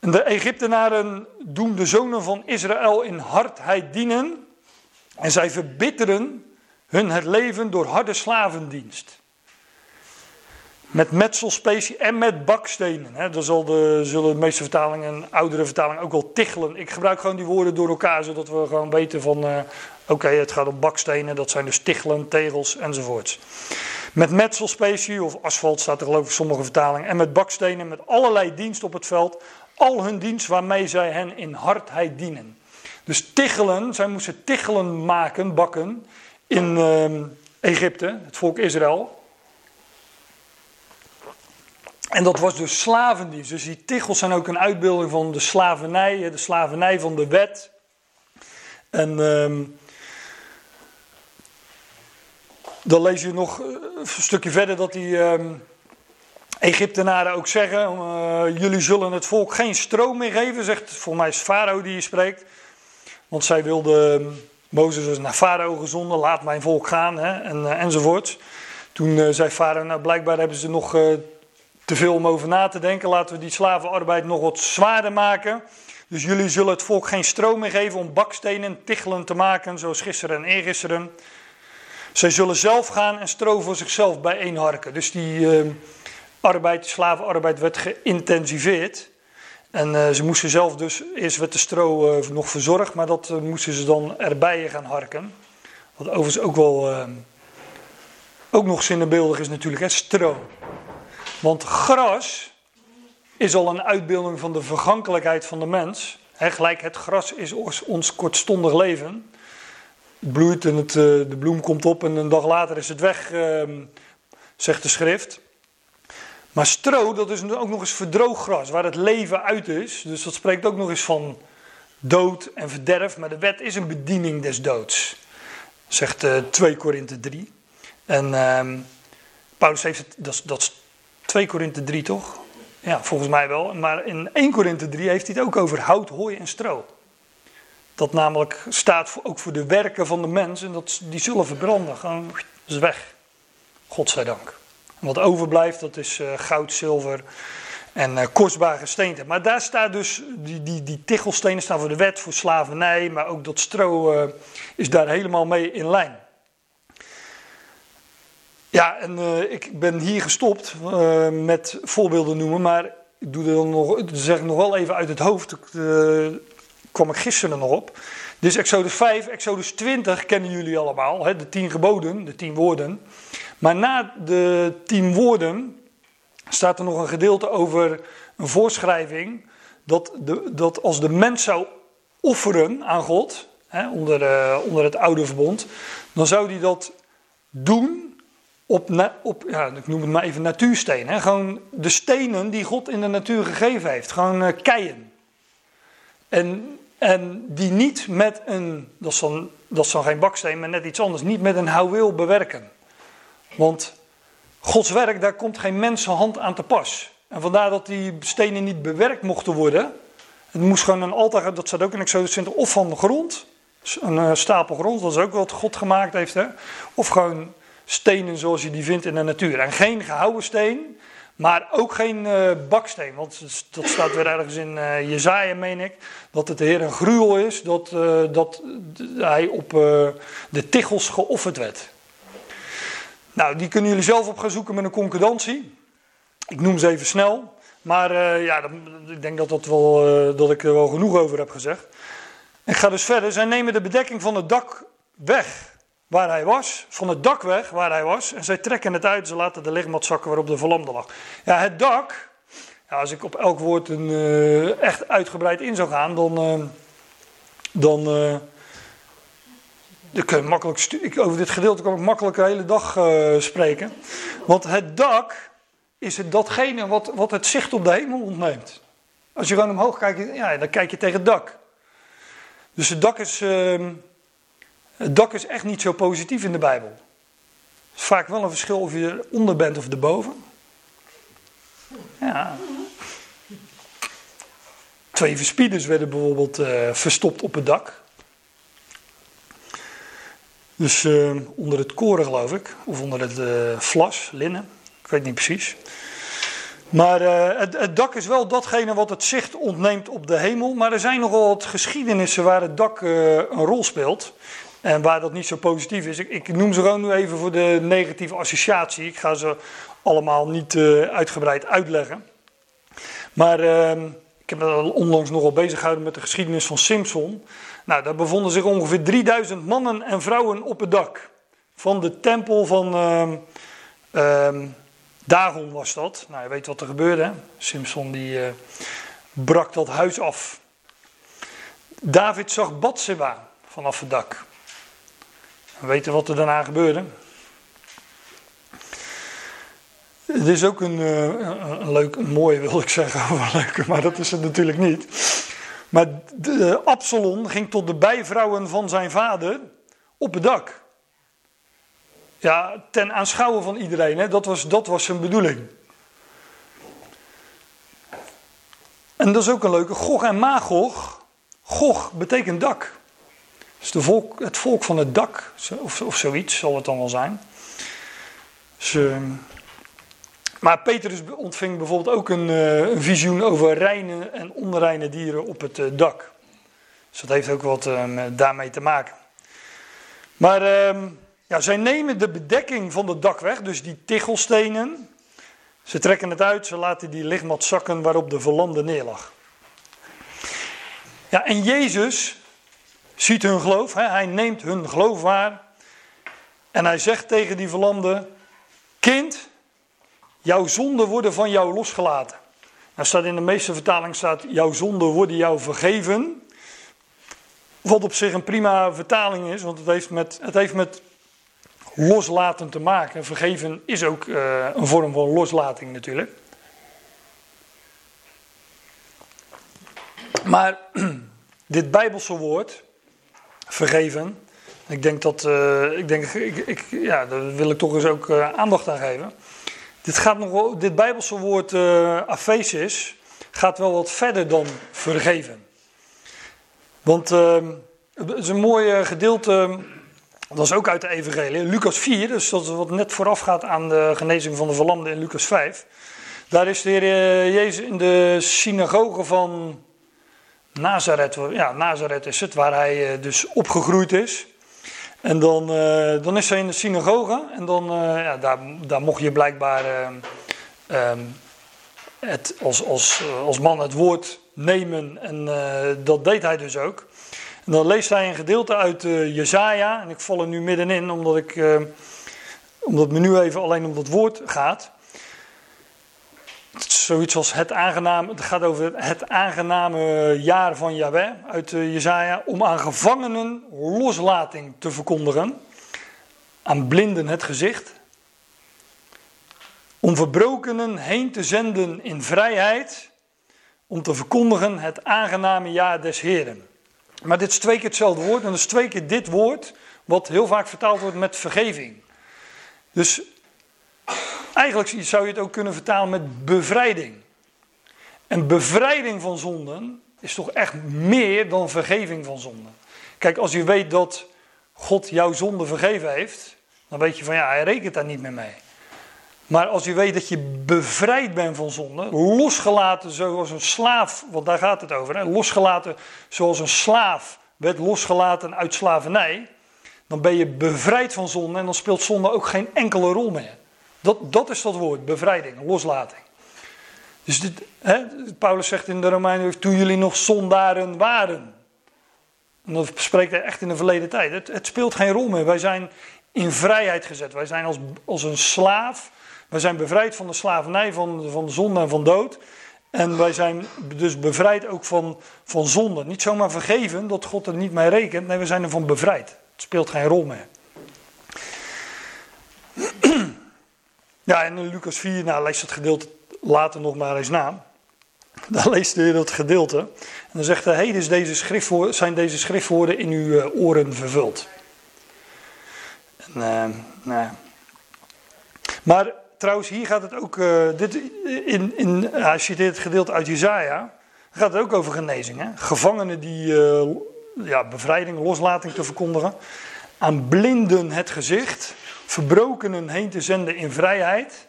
De Egyptenaren doen de zonen van Israël in hardheid dienen en zij verbitteren hun het leven door harde slavendienst. Met metselspecie en met bakstenen. He, dat zal de, zullen de meeste vertalingen, oudere vertalingen, ook wel tichelen. Ik gebruik gewoon die woorden door elkaar, zodat we gewoon weten van... Uh, Oké, het gaat om bakstenen, dat zijn dus tichelen, tegels enzovoorts. Met metselspecie of asfalt staat er geloof ik sommige vertalingen. En met bakstenen, met allerlei dienst op het veld al hun dienst waarmee zij hen in hardheid dienen. Dus tichelen, zij moesten tichelen maken, bakken in uh, Egypte, het volk Israël. En dat was dus slavendienst. Dus die tichels zijn ook een uitbeelding van de slavernij, de slavernij van de wet. En um, dan lees je nog een stukje verder dat die. Um, Egyptenaren ook zeggen: uh, Jullie zullen het volk geen stroom meer geven, zegt voor mij is Farao die je spreekt. Want zij wilden, Mozes is naar Farao gezonden, laat mijn volk gaan hè, en, uh, enzovoort. Toen zei Farao: Nou, blijkbaar hebben ze nog te veel om over na te denken, laten we die slavenarbeid nog wat zwaarder maken. Dus jullie zullen het volk geen stroom meer geven om bakstenen, tichelen te maken, zoals gisteren en eergisteren. Zij zullen zelf gaan en stro voor zichzelf bijeenharken. Dus die arbeid, slavenarbeid werd geïntensiveerd. En uh, ze moesten zelf dus, eerst werd de stro uh, nog verzorgd, maar dat uh, moesten ze dan erbij gaan harken. Wat overigens ook wel, ook nog zinnebeeldig is natuurlijk, hè, stro. Want gras is al een uitbeelding van de vergankelijkheid van de mens. Hè, gelijk het gras is ons kortstondig leven. Bloeit en het, de bloem komt op en een dag later is het weg, ehm, zegt de schrift. Maar stro, dat is ook nog eens verdroogd gras, waar het leven uit is. Dus dat spreekt ook nog eens van dood en verderf. Maar de wet is een bediening des doods, zegt uh, 2 Korinthe 3. En uh, Paulus heeft het, dat dat is 2 Korinthe 3 toch? Ja, volgens mij wel. Maar in 1 Korinthe 3 heeft hij het ook over hout, hooi en stro. Dat namelijk staat ook voor de werken van de mens en dat, die zullen verbranden. Gewoon, is weg. Godzijdank. Wat overblijft, dat is uh, goud, zilver en uh, kostbaar gesteente. Maar daar staat dus, die, die, die tichelstenen staan voor de wet, voor slavernij, maar ook dat stro uh, is daar helemaal mee in lijn. Ja, en ik ben hier gestopt met voorbeelden noemen, maar ik doe er dan nog, zeg nog wel even uit het hoofd, kwam ik gisteren nog op. Dus Exodus 5, Exodus 20 kennen jullie allemaal, hè, de tien geboden, de tien woorden. Maar na de tien woorden staat er nog een gedeelte over een voorschrijving dat, de, dat als de mens zou offeren aan God, hè, onder, uh, onder het oude verbond, dan zou hij dat doen op, op ja, ik noem het maar even natuurstenen. Hè, gewoon de stenen die God in de natuur gegeven heeft, gewoon uh, keien. En, en die niet met een, dat is, dan, dat geen baksteen, maar net iets anders, niet met een houweel bewerken. Want Gods werk, daar komt geen mensenhand aan te pas. En vandaar dat die stenen niet bewerkt mochten worden. Het moest gewoon een altaar, dat staat ook in Exodus 20, of van de grond. Een uh, stapel grond, dat is ook wat God gemaakt heeft. Hè? Of gewoon stenen zoals je die vindt in de natuur. En geen gehouden steen, maar ook geen uh, baksteen. Want dat staat weer ergens in uh, Jezaja, meen ik. Dat het de Heer een gruwel is dat, dat hij op de tichels geofferd werd. Nou, die kunnen jullie zelf op gaan zoeken met een concordantie. Ik noem ze even snel. Maar ja, ik denk dat, dat, wel, dat ik er wel genoeg over heb gezegd. Ik ga dus verder. Zij nemen de bedekking van het dak weg waar hij was. Van het dak weg waar hij was. En zij trekken het uit. Ze laten de lichtmat zakken waarop de verlamde lag. Ja, het dak. Ja, als ik op elk woord een, uh, echt uitgebreid in zou gaan, dan. dan ik kan makkelijk ik, over dit gedeelte kan ik makkelijk de hele dag uh, spreken. Want het dak is het datgene wat, wat het zicht op de hemel ontneemt. Als je gewoon omhoog kijkt, ja, dan kijk je tegen het dak. Dus het dak is, uh, het dak is echt niet zo positief in de Bijbel. Het is vaak wel een verschil of je eronder bent of erboven. Ja. Twee verspieders werden bijvoorbeeld uh, verstopt op het dak. Dus uh, onder het koren geloof ik, of onder het uh, vlas, linnen, ik weet niet precies. Maar het, het, dak is wel datgene wat het zicht ontneemt op de hemel. Maar er zijn nogal wat geschiedenissen waar het dak een rol speelt. En waar dat niet zo positief is. Ik, ik, noem ze gewoon nu even voor de negatieve associatie. Ik ga ze allemaal niet uitgebreid uitleggen. Maar ehm, ik heb me onlangs nogal bezig gehouden met de geschiedenis van Simpson. Nou, daar bevonden zich ongeveer 3000 mannen en vrouwen op het dak. Van de tempel van uh, Dagon was dat. Nou, je weet wat er gebeurde. Simpson die uh, brak dat huis af. David zag Batseba vanaf het dak. We weten wat er daarna gebeurde. Het is ook een, uh, een leuk, een mooie wil ik zeggen, maar dat is het natuurlijk niet. Maar de, Absalom ging tot de bijvrouwen van zijn vader op het dak. Ja, ten aanschouwen van iedereen, hè? Dat, was, dat was zijn bedoeling. En dat is ook een leuke. Gog en Magog. Gog betekent dak. Dus volk, het volk van het dak, of, of zoiets zal het dan wel zijn. Dus, uh, maar Petrus ontving bijvoorbeeld ook een, uh, een visioen over reine en onreine dieren op het uh, dak. Dus dat heeft ook wat uh, daarmee te maken. Maar ehm, ja, zij nemen de bedekking van het dak weg, dus die tichelstenen. Ze trekken het uit, ze laten die lichtmat zakken waarop de verlamde neerlag. Ja, en Jezus ziet hun geloof, hè, hij neemt hun geloof waar. En hij zegt tegen die verlamde: Kind, Jouw zonden worden van jou losgelaten. Nou staat in de meeste vertalingen staat, jouw zonden worden jou vergeven. Wat op zich een prima vertaling is, want het heeft met, het heeft met loslaten te maken. Vergeven is ook uh, een vorm van loslating natuurlijk. Maar dit Bijbelse woord, vergeven, ik denk dat, uh, ik denk, ik, ik, ja, daar wil ik toch eens ook uh, aandacht aan geven. Dit, gaat nog, dit Bijbelse woord uh, gaat wel wat verder dan vergeven. Want uh, het is een mooi gedeelte, dat is ook uit de Evangelie, Lucas 4, dus dat is wat net vooraf gaat aan de genezing van de verlamde in Lucas 5. Daar is de Heer eh, Jezus in de synagoge van Nazareth, ja, Nazareth is het, waar hij eh, dus opgegroeid is. En dan, uh, dan is hij in de synagoge en dan, uh, ja, daar, daar mocht je blijkbaar uh, um, het, als, als, als man het woord nemen en dat deed hij dus ook. En dan leest hij een gedeelte uit Jezaja en ik val er nu middenin omdat, ik, omdat het me nu even alleen om dat woord gaat. Zoiets als het aangename, het gaat over het aangename jaar van Yahweh uit uh, Jezaja, om aan gevangenen loslating te verkondigen, aan blinden het gezicht, om verbrokenen heen te zenden in vrijheid, om te verkondigen het aangename jaar des Heren. Maar dit is twee keer hetzelfde woord en dat is twee keer dit woord, wat heel vaak vertaald wordt met vergeving. Dus eigenlijk zou je het ook kunnen vertalen met bevrijding. En bevrijding van zonden is toch echt meer dan vergeving van zonden. Kijk, als je weet dat God jouw zonde vergeven heeft, dan weet je van ja, hij rekent daar niet meer mee. Maar als je weet dat je bevrijd bent van zonde, losgelaten zoals een slaaf, want daar gaat het over, hè? losgelaten zoals een slaaf werd losgelaten uit slavernij, dan ben je bevrijd van zonde en dan speelt zonde ook geen enkele rol meer. Dat, dat is dat woord, bevrijding, loslating. Dus dit, hè, Paulus zegt in de Romeinen, toen jullie nog zondaren waren. En dat spreekt hij echt in de verleden tijd. Het, het, speelt geen rol meer. Wij zijn in vrijheid gezet. Wij zijn als, als een slaaf. Wij zijn bevrijd van de slavernij, van, van de zonde en van dood. En wij zijn dus bevrijd ook van, van zonde. Niet zomaar vergeven, dat God er niet mee rekent. Nee, we zijn ervan bevrijd. Het speelt geen rol meer. Ja, en in Lucas 4, nou lees het gedeelte later nog maar eens na. Daar leest hij dat gedeelte. En dan zegt hij, heden deze schriftwoorden, zijn deze schriftwoorden in uw eh, oren vervuld. En, uh, nou. Maar trouwens, hier gaat het ook, uh, dit, in, in, hij citeert het gedeelte uit Jezaja, gaat het ook over genezing. Hè? Gevangenen die ja, bevrijding, loslating te verkondigen. Aan blinden het gezicht verbrokenen heen te zenden in vrijheid.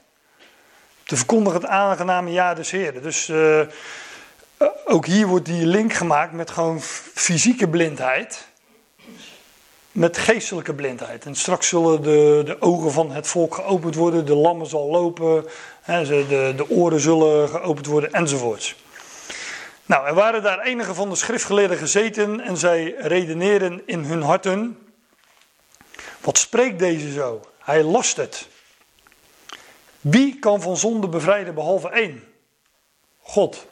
Te verkondigen het aangename jaar des Heren. Dus uh, ook hier wordt die link gemaakt met gewoon fysieke blindheid. Met geestelijke blindheid. En straks zullen de, de ogen van het volk geopend worden. De lammen zal lopen. Hè, de, de oren zullen geopend worden enzovoorts. Nou, er waren daar enige van de schriftgeleerden gezeten en zij redeneren in hun harten. Wat spreekt deze zo? Hij lost het. Wie kan van zonde bevrijden behalve één? God.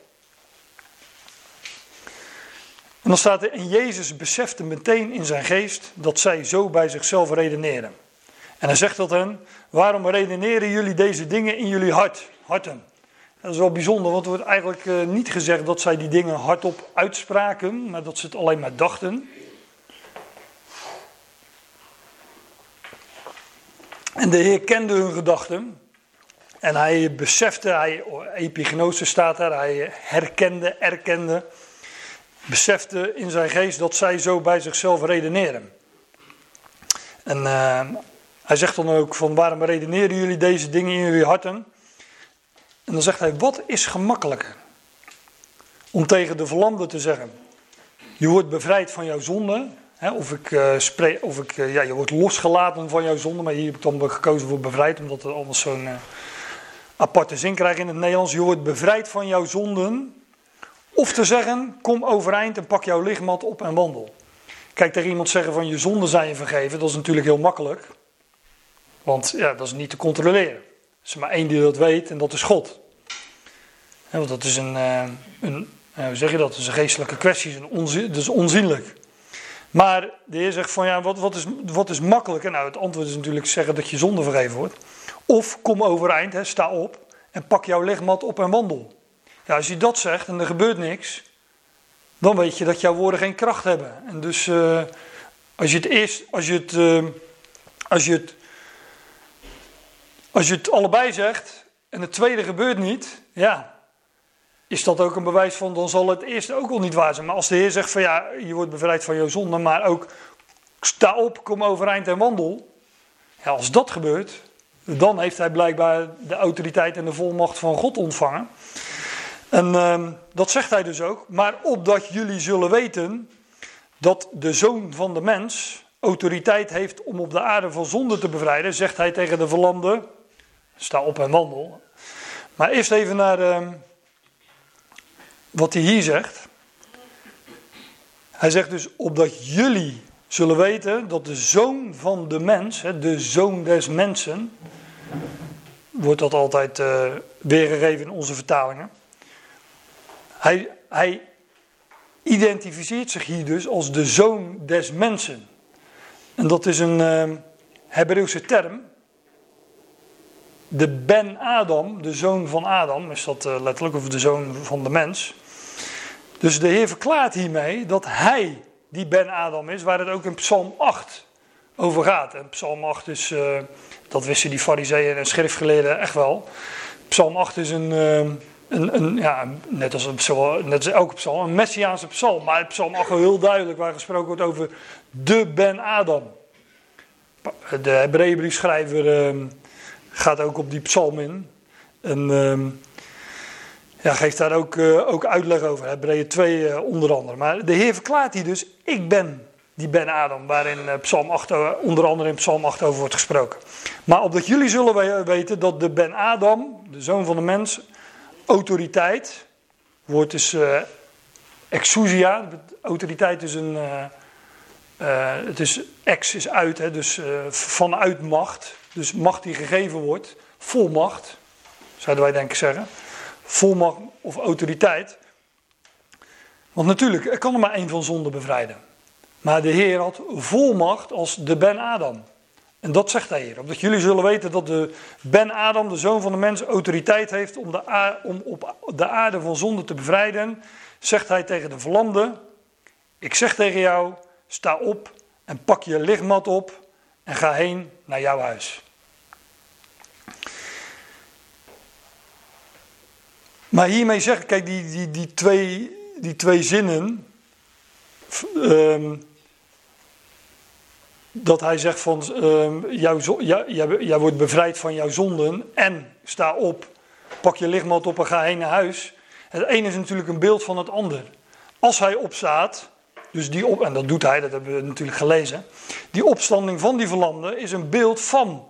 En dan staat er, en Jezus besefte meteen in zijn geest dat zij zo bij zichzelf redeneren. En hij zegt tot hen, waarom redeneren jullie deze dingen in jullie hart, harten? Dat is wel bijzonder, want er wordt eigenlijk eh, niet gezegd dat zij die dingen hardop uitspraken, maar dat ze het alleen maar dachten. En de Heer kende hun gedachten. En hij besefte, hij, epigenose staat daar, hij herkende, erkende, besefte in zijn geest dat zij zo bij zichzelf redeneren. En uh, hij zegt dan ook van waarom redeneren jullie deze dingen in jullie harten? En dan zegt hij, wat is gemakkelijker? Om tegen de verlamde te zeggen, je wordt bevrijd van jouw zonde of ik, uh, of ik uh, ja, je wordt losgelaten van jouw zonde, maar hier heb ik dan gekozen voor bevrijd, omdat het anders zo'n uh, aparte zin krijgt in het Nederlands. Je wordt bevrijd van jouw zonden. Of te zeggen, kom overeind en pak jouw lichtmat op en wandel. Kijk, tegen iemand zeggen van je zonden zijn je vergeven, dat is natuurlijk heel makkelijk. Want ja, dat is niet te controleren. Er is maar één die dat weet en dat is God. want dat is een, een hoe zeg je dat? Dat is een geestelijke kwestie, dat is onzienlijk. Maar de Heer zegt van ja, wat, wat, is, wat is makkelijker? Nou, het antwoord is natuurlijk zeggen dat je zonde vergeven wordt. Of kom overeind, hè, sta op en pak jouw legmat op en wandel. Ja, als je dat zegt en er gebeurt niks, dan weet je dat jouw woorden geen kracht hebben. En dus uh, als je het eerst, als je het, uh, als je het, als je het allebei zegt en het tweede gebeurt niet, ja, is dat ook een bewijs van, dan zal het eerste ook al niet waar zijn. Maar als de Heer zegt van ja, je wordt bevrijd van jouw zonde, maar ook sta op, kom overeind en wandel. Als dat gebeurt, dan heeft hij blijkbaar de autoriteit en de volmacht van God ontvangen. En uh, dat zegt hij dus ook. Maar opdat jullie zullen weten dat de zoon van de mens autoriteit heeft om op de aarde van zonde te bevrijden, zegt hij tegen de verlamde: sta op en wandel. Maar eerst even naar. Uh, wat hij hier zegt. Hij zegt dus, opdat jullie zullen weten dat de zoon van de mens, de zoon des mensen, wordt dat altijd uh, weergegeven in onze vertalingen. Hij, hij identificeert zich hier dus als de zoon des mensen. En dat is een uh, Hebreeuwse term. De Ben Adam, de zoon van Adam, is dat uh, letterlijk, of de zoon van de mens. Dus de Heer verklaart hiermee dat hij die Ben Adam is, waar het ook in Psalm 8 over gaat. En Psalm 8 is, uh, dat wisten die fariseeën en schriftgeleerden echt wel. Psalm 8 is een, uh, een, een, ja, net als, een psalm, net als elke psalm, een messiaanse psalm. Maar Psalm 8 heel duidelijk, waar gesproken wordt over de Ben Adam. De Hebreeënbriefschrijver uh, gaat ook op die psalm in. En ja, geeft daar ook, uh, ook uitleg over. Hebreeën 2 uh, onder andere. Maar de Heer verklaart hier dus: Ik ben die Ben Adam, waarin uh, Psalm 8, onder andere in Psalm 8 over wordt gesproken. Maar opdat jullie zullen weten dat de Ben Adam, de zoon van de mens, autoriteit, woord is exousia, autoriteit is een. het is ex is uit, hè, dus vanuit macht. Dus macht die gegeven wordt, volmacht, zouden wij denk ik zeggen volmacht of autoriteit. Want natuurlijk, er kan er maar één van zonde bevrijden. Maar de Heer had volmacht als de Ben Adam. En dat zegt hij hier. Omdat jullie zullen weten dat de Ben Adam, de zoon van de mens, autoriteit heeft om, de om op de aarde van zonde te bevrijden. Zegt hij tegen de verlamde: Ik zeg tegen jou, sta op en pak je lichtmat op en ga heen naar jouw huis. Maar hiermee zeg ik, kijk, die, die, die, twee, die twee zinnen. Um, dat hij zegt van, jouw, jij, wordt bevrijd van jouw zonden en sta op, pak je lichtmat op en ga heen naar huis. Het ene is natuurlijk een beeld van het ander. Als hij opstaat, dus die op, en dat doet hij, dat hebben we natuurlijk gelezen. Die opstanding van die verlamde is een beeld van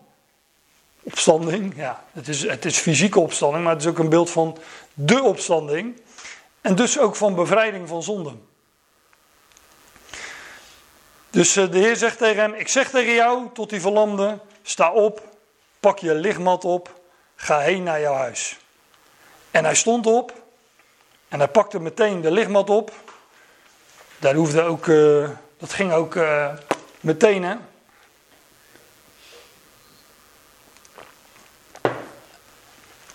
opstanding. Ja, het is, het is fysieke opstanding, maar het is ook een beeld van de opstanding. En dus ook van bevrijding van zonden. Dus eh, de Heer zegt tegen hem: Ik zeg tegen jou, tot die verlamde: sta op, pak je lichtmat op, ga heen naar jouw huis. En hij stond op en hij pakte meteen de lichtmat op. Daar hoefde ook, uh, dat ging ook uh, meteen, hè?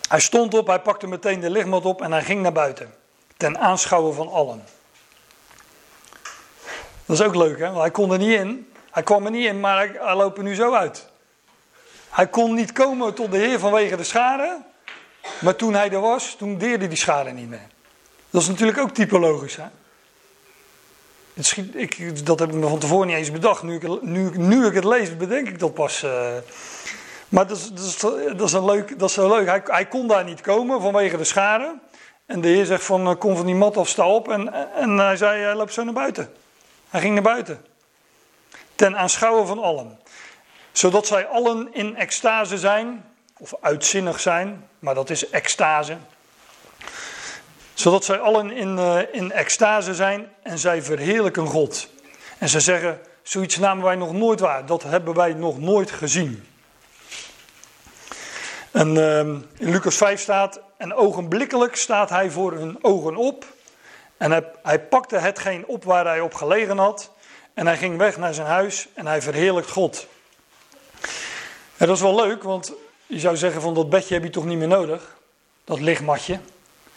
Hij stond op, hij pakte meteen de lichtmat op en hij ging naar buiten. Ten aanschouwen van allen. Dat is ook leuk, hè? Want hij kon er niet in. Hij kwam er niet in, maar hij, hij loopt er nu zo uit. Hij kon niet komen tot de Heer vanwege de schade. Maar toen hij er was, toen deerde die schade niet meer. Dat is natuurlijk ook typologisch, hè? Ik, dat heb ik me van tevoren niet eens bedacht. Nu ik, nu, nu ik het lees, bedenk ik dat pas. Uh, maar dat is, een leuk, dat is leuk. Hij, hij, kon daar niet komen vanwege de schade. En de heer zegt van, eh, kom van die mat af, sta op. En, en hij zei, hij loopt zo naar buiten. Hij ging naar buiten. Ten aanschouwen van allen. Zodat zij allen in extase zijn, of uitzinnig zijn, maar dat is extase. Zodat zij allen in, uh, in extase zijn en zij verheerlijken God. En ze zeggen, zoiets namen wij nog nooit waar, dat hebben wij nog nooit gezien. En uh, in Lucas 5 staat, en ogenblikkelijk staat hij voor hun ogen op. En hij, hij pakte hetgeen op waar hij op gelegen had. En hij ging weg naar zijn huis en hij verheerlijkt God. En dat is wel leuk, want je zou zeggen van dat bedje heb je toch niet meer nodig. Dat lichtmatje.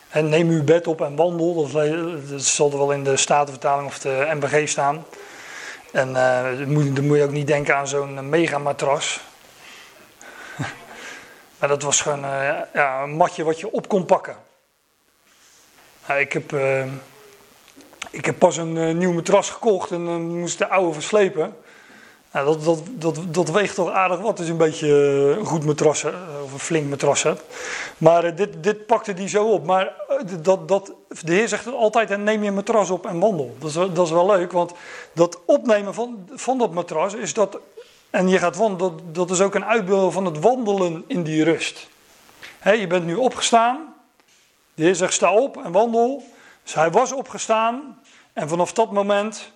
En neem uw bed op en wandel. Dat, zal er wel in de Statenvertaling of de MBG staan. En uh, dan moet je ook niet denken aan zo'n megamatras. Maar dat was gewoon uh, ja, een matje wat je op kon pakken. ik, heb, uh, ik heb pas een uh, nieuw matras gekocht en dan moest de oude verslepen. Nou, dat, dat, dat, dat weegt toch aardig wat. Is een beetje een goed matras, of een flink matras. Maar dit, dit pakte die zo op. Maar dat, dat, de Heer zegt altijd: en neem je matras op en wandel. Dat is, dat is wel leuk, want dat opnemen van, van dat matras is dat en je gaat wandelen, dat, is ook een uitbeelding van het wandelen in die rust. je bent nu opgestaan. De Heer zegt: sta op en wandel. Dus hij was opgestaan. En vanaf dat moment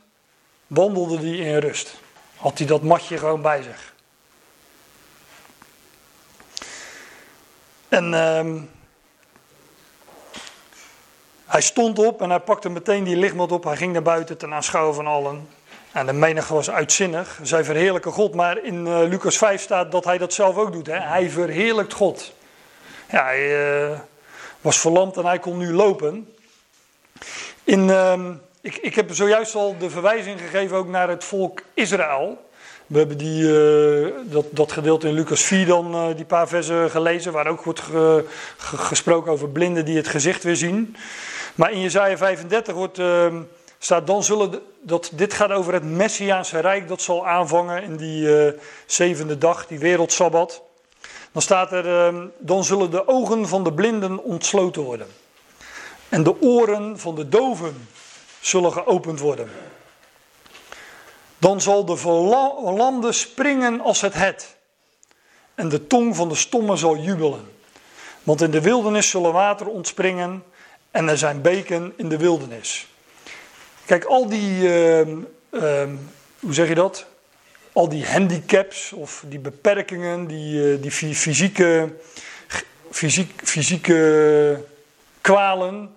wandelde hij in rust. Had hij dat matje gewoon bij zich. En ehm, hij stond op en hij pakte meteen die lichtmat op. Hij ging naar buiten ten aanschouwen van allen. En de menigte was uitzinnig. Zij verheerlijken God. Maar in uh, Lucas 5 staat dat hij dat zelf ook doet. Hè? Hij verheerlijkt God. Ja, hij uh, was verlamd en hij kon nu lopen. In, uh, ik, ik heb zojuist al de verwijzing gegeven ook naar het volk Israël. We hebben die, uh, dat, dat gedeelte in Lucas 4 dan, die paar versen gelezen. Waar ook wordt ge, ge, gesproken over blinden die het gezicht weer zien. Maar in Jezaja 35 wordt ehm, staat dan zullen, de, dat, dit gaat over het Messiaanse Rijk, dat zal aanvangen in die uh, zevende dag, die wereldsabbat. Dan staat er, uh, dan zullen de ogen van de blinden ontsloten worden. En de oren van de doven zullen geopend worden. Dan zal de verlamde springen als het het. En de tong van de stomme zal jubelen. Want in de wildernis zullen water ontspringen en er zijn beken in de wildernis. Kijk, al die, uh, uh, hoe zeg je dat? Al die handicaps of die beperkingen, die, uh, die fysieke, fysiek, fysieke kwalen,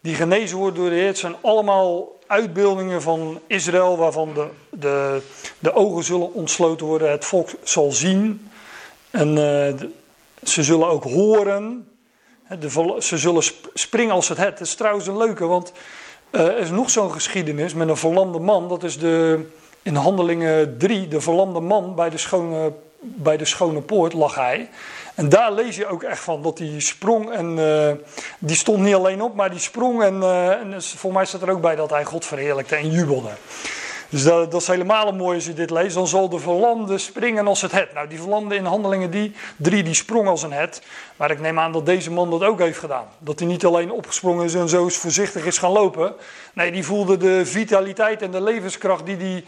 die genezen worden door de Heer, het zijn allemaal uitbeeldingen van Israël waarvan de, de, de ogen zullen ontsloten worden, het volk zal zien en de, ze zullen ook horen. De, ze zullen springen als het het. Het is trouwens een leuke, want er is nog zo'n geschiedenis met een verlamde man. Dat is de, in Handelingen 3, de verlamde man bij de, schone, bij de schone poort lag hij. En daar lees je ook echt van dat hij sprong en uh, die stond niet alleen op, maar die sprong en, uh, en voor mij staat er ook bij dat hij God verheerlijkte en jubelde. Dus dat, is helemaal mooi als je dit leest. Dan zal de verlamde springen als het het. Nou, die verlamde in handelingen die, drie, die sprong als een het. Maar ik neem aan dat deze man dat ook heeft gedaan. Dat hij niet alleen opgesprongen is en zo voorzichtig is gaan lopen. Nee, die voelde de vitaliteit en de levenskracht die hij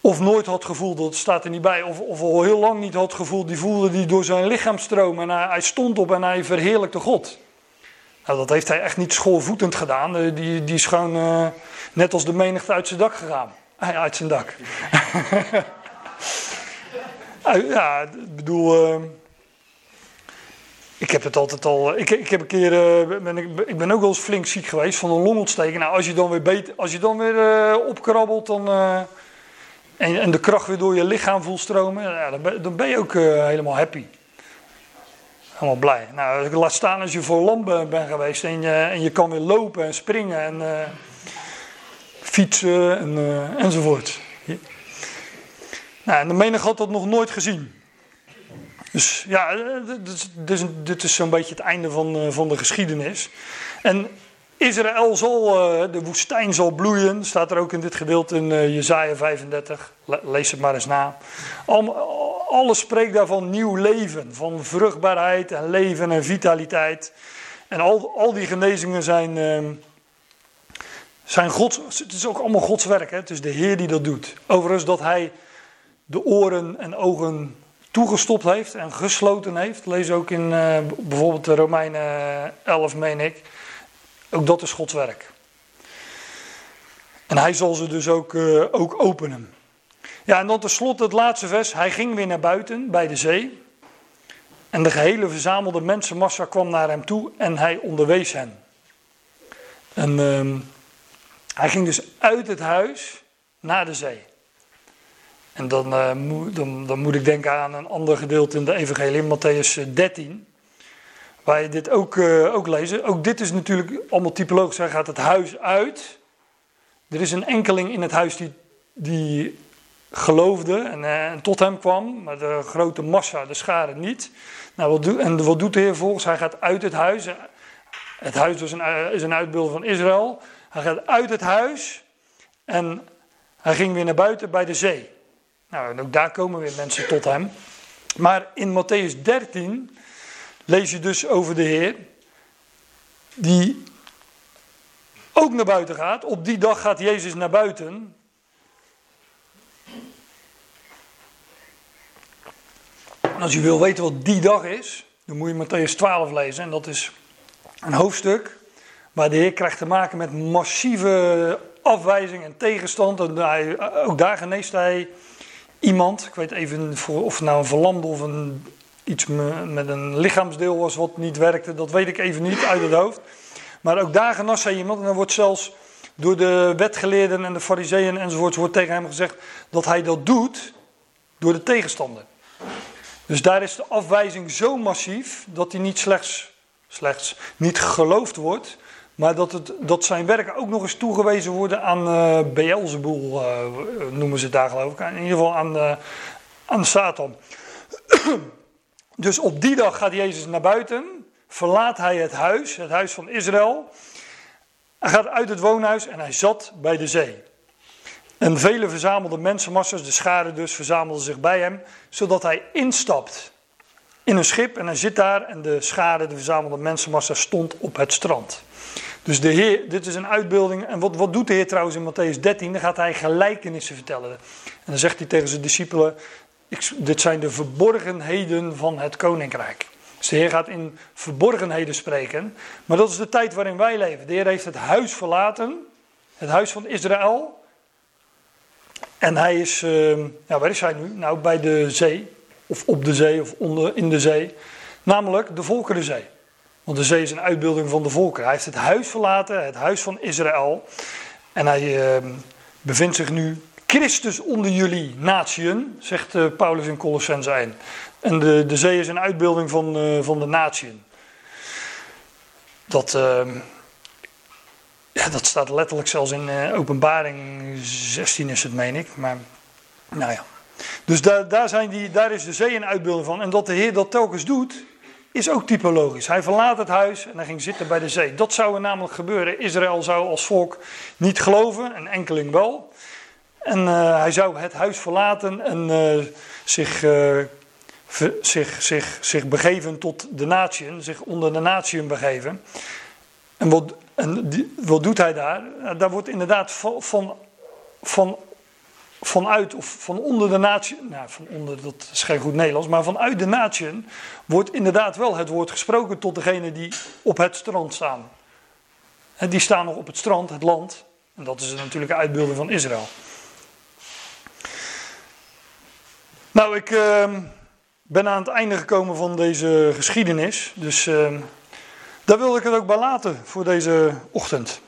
of nooit had gevoeld, dat staat er niet bij, of, of al heel lang niet had gevoeld. Die voelde die door zijn lichaam stromen en hij, hij stond op en hij verheerlijkte God. Nou, dat heeft hij echt niet schoolvoetend gedaan. Eh, die, die is gewoon uh, net als de menigte uit zijn dak gegaan. Uit zijn dak. ja, ik bedoel. Uh, ik heb het altijd al. Ik, ik heb een keer. Ben ik, ben ook wel eens flink ziek geweest van een longontsteking. Nou, als je dan weer, beter, als je dan weer opkrabbelt dan, en, en, de kracht weer door je lichaam voelt stromen, ja, dan, ben, dan, ben, je ook helemaal happy. Helemaal blij. Nou, laat staan als je voor lampen bent geweest en je, en je kan weer lopen en springen en uh, fietsen en, uh, enzovoort. Nou, en de menig had dat nog nooit gezien. Dus ja, dit, dit, dit is zo'n beetje het einde van, van de geschiedenis. En Israël zal, de woestijn zal bloeien, staat er ook in dit gedeelte in Jezaja 35. lees het maar eens na. Allemaal, alles spreekt daarvan nieuw leven, van vruchtbaarheid en leven en vitaliteit. En al, al die genezingen zijn, uh, zijn Gods, het is ook allemaal Gods werk. Hè? Het is de Heer die dat doet. Overigens dat hij de oren en ogen toegestopt heeft en gesloten heeft. Lees ook in uh, bijvoorbeeld de Romeinen 11, meen ik. Ook dat is Gods werk. En hij zal ze dus ook, uh, ook openen. Ja, en dan tenslotte het laatste vers. Hij ging weer naar buiten bij de zee. En de gehele verzamelde mensenmassa kwam naar hem toe en hij onderwees hen. En uh, hij ging dus uit het huis naar de zee. En dan, uh, dan, dan, moet ik denken aan een ander gedeelte in de Evangelie, Matthäus 13. Waar je dit ook, uh, ook lezen. Ook dit is natuurlijk allemaal typologisch. Hij gaat het huis uit. Er is een enkeling in het huis die, die geloofde en, uh, en, tot hem kwam, maar de grote massa, de schade niet. Nou, wat doet, en wat doet de Heer volgens? Hij gaat uit het huis. Het huis was een, is een uitbeeld van Israël. Hij gaat uit het huis en hij ging weer naar buiten bij de zee. Nou, en ook daar komen weer mensen tot hem. Maar in Matthäus 13 lees je dus over de Heer, die ook naar buiten gaat. Op die dag gaat Jezus naar buiten. En als je wil weten wat die dag is, dan moet je Matthäus 12 lezen. En dat is een hoofdstuk waar de Heer krijgt te maken met massieve afwijzing en tegenstand. En hij, ook daar geneest hij iemand. Ik weet even of het nou een verlamde of een iets met een lichaamsdeel was wat niet werkte. Dat weet ik even niet uit het hoofd. Maar ook daar genas hij iemand. En dan wordt zelfs door de wetgeleerden en de fariseeën enzovoorts wordt tegen hem gezegd dat hij dat doet door de tegenstander. Dus daar is de afwijzing zo massief dat hij niet slechts, slechts niet geloofd wordt, maar dat, het, dat zijn werken ook nog eens toegewezen worden aan uh, Beelzebul, uh, noemen ze het daar geloof ik. In ieder geval aan, uh, aan Satan. dus op die dag gaat Jezus naar buiten, verlaat hij het huis, het huis van Israël. Hij gaat uit het woonhuis en hij zat bij de zee. En vele verzamelde mensenmassa's, de schade dus, verzamelden zich bij hem, zodat hij instapt in een schip en hij zit daar en de schade, de verzamelde mensenmassa, stond op het strand. Dus de Heer, dit is een uitbeelding. En wat, wat doet de Heer trouwens in Matthäus 13? Dan gaat hij gelijkenissen vertellen. En dan zegt hij tegen zijn discipelen: Dit zijn de verborgenheden van het koninkrijk. Dus de Heer gaat in verborgenheden spreken. Maar dat is de tijd waarin wij leven. De Heer heeft het huis verlaten, het huis van Israël. En hij is, uh, ja, waar is hij nu? Nou, bij de zee, of op de zee, of onder, in de zee. Namelijk de Volkerenzee. Want de zee is een uitbeelding van de volken. Hij heeft het huis verlaten, het huis van Israël. En hij uh, bevindt zich nu Christus onder jullie natieën, zegt uh, Paulus in Colossense 1. En de, de zee is een uitbeelding van, uh, van de natieën. Dat, ehm, ja, dat staat letterlijk zelfs in uh, openbaring 16 is het, meen ik. Maar, nou ja. Dus daar, daar, zijn die, daar is de zee een uitbeelding van. En dat de Heer dat telkens doet, is ook typologisch. Hij verlaat het huis en hij ging zitten bij de zee. Dat zou er namelijk gebeuren. Israël zou als volk niet geloven, een enkeling wel. En uh, hij zou het huis verlaten en uh, zich, zich, zich, zich begeven tot de natieën, zich onder de natieën begeven. En wat, en die, wat doet hij daar? Daar wordt inderdaad van, van, van vanuit of van onder de natie, nou van onder, dat is geen goed Nederlands, maar vanuit de natie wordt inderdaad wel het woord gesproken tot degenen die op het strand staan. die staan nog op het strand, het land, en dat is natuurlijk een uitbeelding van Israël. Nou, ik uh, ben aan het einde gekomen van deze geschiedenis, dus uh, daar wilde ik het ook bij laten voor deze ochtend.